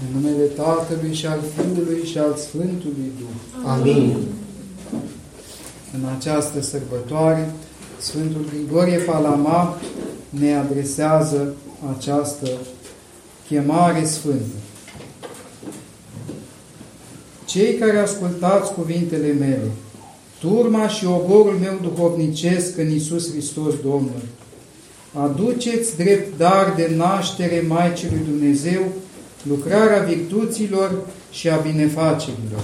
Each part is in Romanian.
În numele Tatălui și al Fiului și al Sfântului Duh. Amin. În această sărbătoare, Sfântul Grigorie Palama ne adresează această chemare sfântă. Cei care ascultați cuvintele mele, turma și ogorul meu duhovnicesc în Iisus Hristos Domnul, aduceți drept dar de naștere Maicii lui Dumnezeu lucrarea virtuților și a binefacerilor.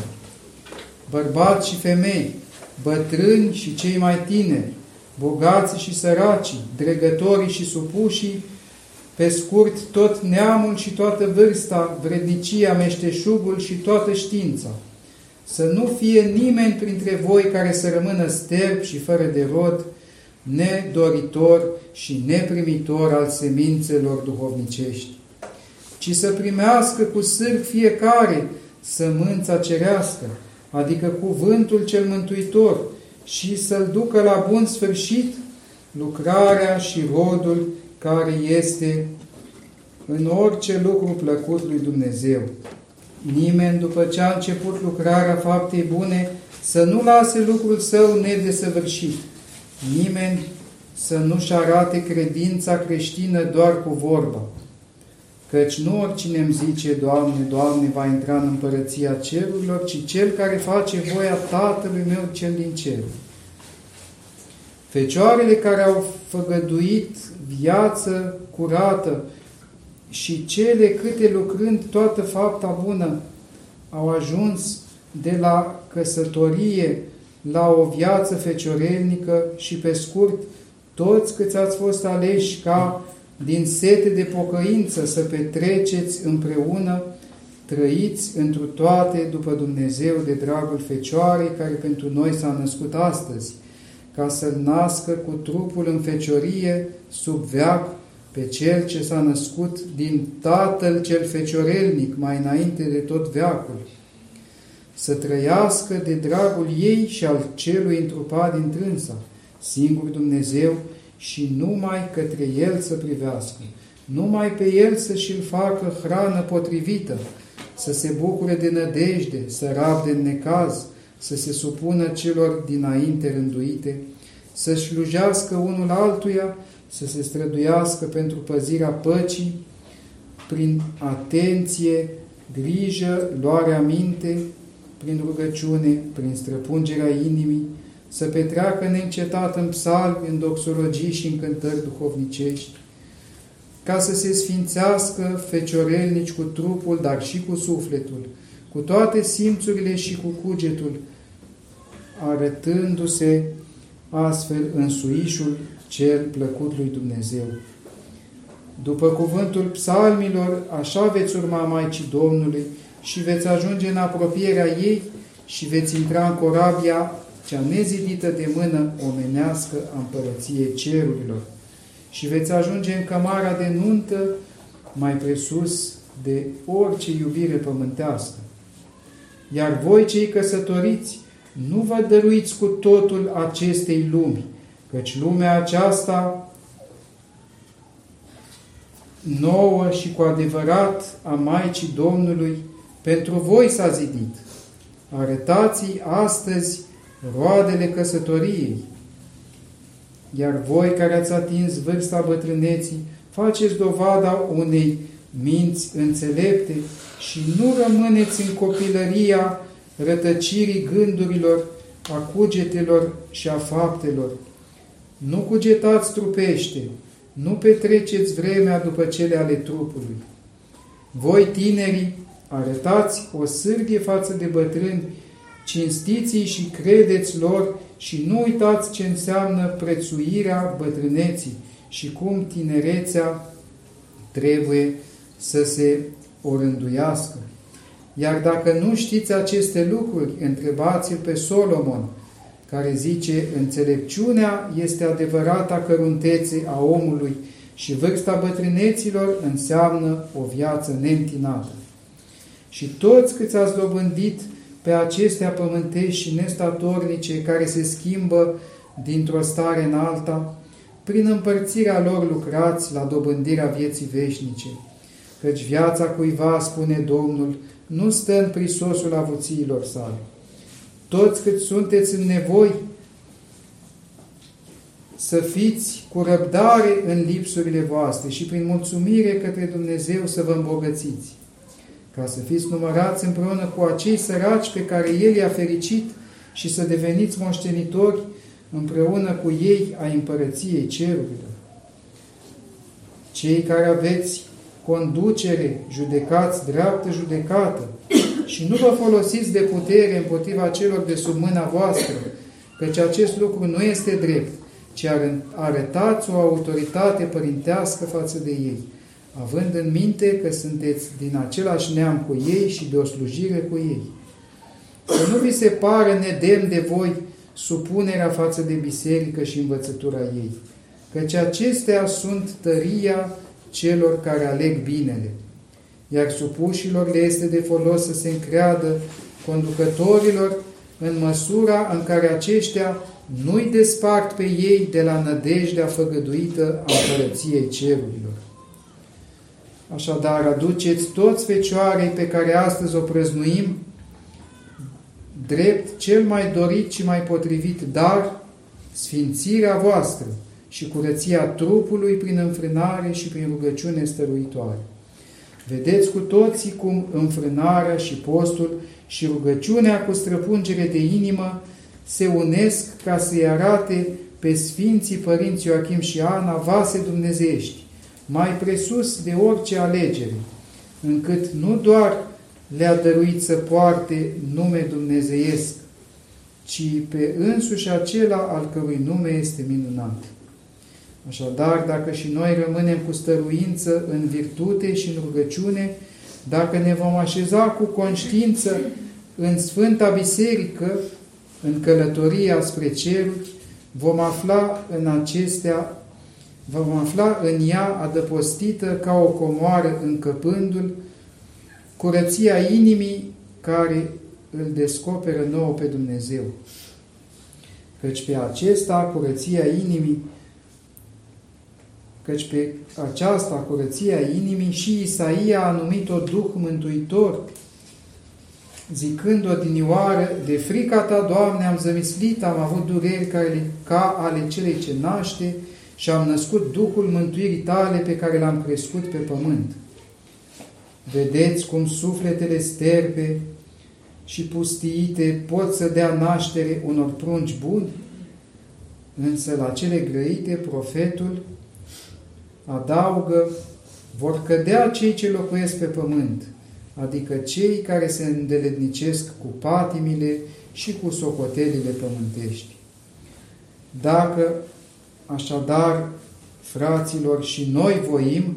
Bărbați și femei, bătrâni și cei mai tineri, bogați și săraci, dregătorii și supușii, pe scurt tot neamul și toată vârsta, vrednicia, meșteșugul și toată știința. Să nu fie nimeni printre voi care să rămână sterb și fără de rod, nedoritor și neprimitor al semințelor duhovnicești ci să primească cu sârg fiecare sămânța cerească, adică cuvântul cel mântuitor, și să-l ducă la bun sfârșit lucrarea și rodul care este în orice lucru plăcut lui Dumnezeu. Nimeni, după ce a început lucrarea faptei bune, să nu lase lucrul său nedesăvârșit. Nimeni să nu-și arate credința creștină doar cu vorba, Căci nu oricine îmi zice, Doamne, Doamne, va intra în împărăția cerurilor, ci cel care face voia Tatălui meu cel din cer. Fecioarele care au făgăduit viață curată și cele câte lucrând toată fapta bună au ajuns de la căsătorie la o viață feciorelnică și pe scurt, toți câți ați fost aleși ca din sete de pocăință să petreceți împreună, trăiți întru toate după Dumnezeu de dragul Fecioarei care pentru noi s-a născut astăzi, ca să-L nască cu trupul în feciorie, sub veac, pe Cel ce s-a născut din Tatăl cel feciorelnic, mai înainte de tot veacul, să trăiască de dragul ei și al celui întrupat din trânsa, singur Dumnezeu, și numai către El să privească, numai pe El să și-l facă hrană potrivită, să se bucure de nădejde, să rabde în necaz, să se supună celor dinainte rânduite, să slujească unul altuia, să se străduiască pentru păzirea păcii, prin atenție, grijă, luarea minte, prin rugăciune, prin străpungerea inimii, să petreacă neîncetat în psalmi, în doxologii și în cântări duhovnicești, ca să se sfințească feciorelnici cu trupul, dar și cu sufletul, cu toate simțurile și cu cugetul, arătându-se astfel în suișul cel plăcut lui Dumnezeu. După cuvântul psalmilor, așa veți urma Maicii Domnului și veți ajunge în apropierea ei și veți intra în corabia cea nezidită de mână omenească a împărăției cerurilor și veți ajunge în cămara de nuntă mai presus de orice iubire pământească. Iar voi, cei căsătoriți, nu vă dăruiți cu totul acestei lumi, căci lumea aceasta nouă și cu adevărat a Maicii Domnului pentru voi s-a zidit. arătați astăzi roadele căsătoriei. Iar voi care ați atins vârsta bătrâneții, faceți dovada unei minți înțelepte și nu rămâneți în copilăria rătăcirii gândurilor, a cugetelor și a faptelor. Nu cugetați trupește, nu petreceți vremea după cele ale trupului. Voi, tinerii, arătați o sârghie față de bătrâni cinstiți și credeți lor și nu uitați ce înseamnă prețuirea bătrâneții și cum tinerețea trebuie să se orânduiască. Iar dacă nu știți aceste lucruri, întrebați-l pe Solomon, care zice, înțelepciunea este adevărata căruntețe a omului și vârsta bătrâneților înseamnă o viață neîntinată. Și toți câți ați dobândit pe acestea pământești și nestatornice care se schimbă dintr-o stare în alta, prin împărțirea lor lucrați la dobândirea vieții veșnice, căci viața cuiva, spune Domnul, nu stă în prisosul avuțiilor sale. Toți cât sunteți în nevoi, să fiți cu răbdare în lipsurile voastre și prin mulțumire către Dumnezeu să vă îmbogățiți, ca să fiți numărați împreună cu acei săraci pe care El i-a fericit și să deveniți moștenitori împreună cu ei a împărăției cerurilor. Cei care aveți conducere, judecați dreaptă judecată și nu vă folosiți de putere împotriva celor de sub mâna voastră, căci acest lucru nu este drept, ci arătați o autoritate părintească față de ei, având în minte că sunteți din același neam cu ei și de o slujire cu ei. Să nu vi se pare nedemn de voi supunerea față de biserică și învățătura ei, căci acestea sunt tăria celor care aleg binele, iar supușilor le este de folos să se încreadă conducătorilor în măsura în care aceștia nu-i despart pe ei de la nădejdea făgăduită a Împărăției Cerurilor. Așadar, aduceți toți fecioarei pe care astăzi o prăznuim, drept cel mai dorit și mai potrivit dar, sfințirea voastră și curăția trupului prin înfrânare și prin rugăciune stăruitoare. Vedeți cu toții cum înfrânarea și postul și rugăciunea cu străpungere de inimă se unesc ca să-i arate pe Sfinții Părinți Ioachim și Ana vase dumnezeiești, mai presus de orice alegere, încât nu doar le-a dăruit să poarte nume dumnezeiesc, ci pe însuși acela al cărui nume este minunat. Așadar, dacă și noi rămânem cu stăruință în virtute și în rugăciune, dacă ne vom așeza cu conștiință în Sfânta Biserică, în călătoria spre ceruri, vom afla în acestea, vom afla în ea adăpostită ca o comoară încăpându-l, curăția inimii care îl descoperă nouă pe Dumnezeu. Căci pe acesta, curăția inimii, căci pe aceasta, curăția inimii, și Isaia a numit-o Duh Mântuitor, zicând odinioară, de frica ta, Doamne, am zămislit, am avut dureri care, ca ale celei ce naște și am născut Duhul mântuirii tale pe care l-am crescut pe pământ. Vedeți cum sufletele sterpe și pustiite pot să dea naștere unor prunci buni? Însă la cele grăite, profetul adaugă, vor cădea cei ce locuiesc pe pământ, adică cei care se îndeletnicesc cu patimile și cu socotelile pământești. Dacă, așadar, fraților, și noi voim,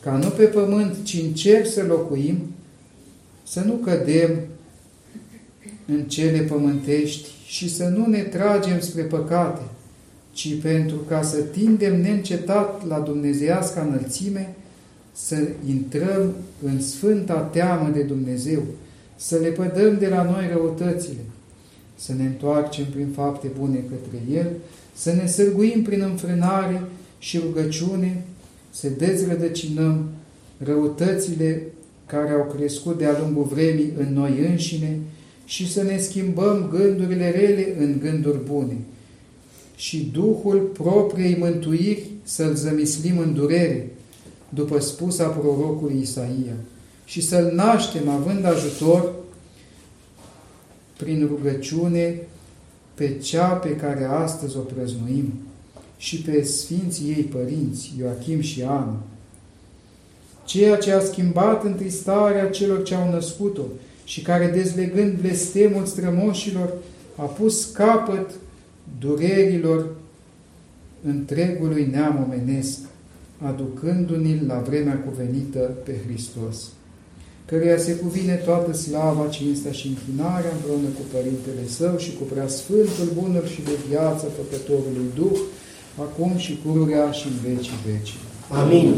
ca nu pe pământ, ci în cer să locuim, să nu cădem în cele pământești și să nu ne tragem spre păcate, ci pentru ca să tindem neîncetat la dumnezeiasca înălțime, să intrăm în sfânta teamă de Dumnezeu, să le pădăm de la noi răutățile, să ne întoarcem prin fapte bune către El, să ne sârguim prin înfrânare și rugăciune, să dezrădăcinăm răutățile care au crescut de-a lungul vremii în noi înșine și să ne schimbăm gândurile rele în gânduri bune. Și Duhul propriei mântuiri să-l zămislim în durere, după spusa prorocului Isaia, și să-l naștem având ajutor prin rugăciune pe cea pe care astăzi o prăznuim și pe Sfinții ei părinți, Ioachim și Ana, ceea ce a schimbat întristarea celor ce au născut-o și care, dezlegând blestemul strămoșilor, a pus capăt durerilor întregului neam omenesc, aducându-ne la vremea cuvenită pe Hristos, căreia se cuvine toată slava, cinstea și închinarea împreună cu Părintele Său și cu Preasfântul Bunul și de viață Făcătorului Duh, acum și pururea și în vecii vecii. Amin.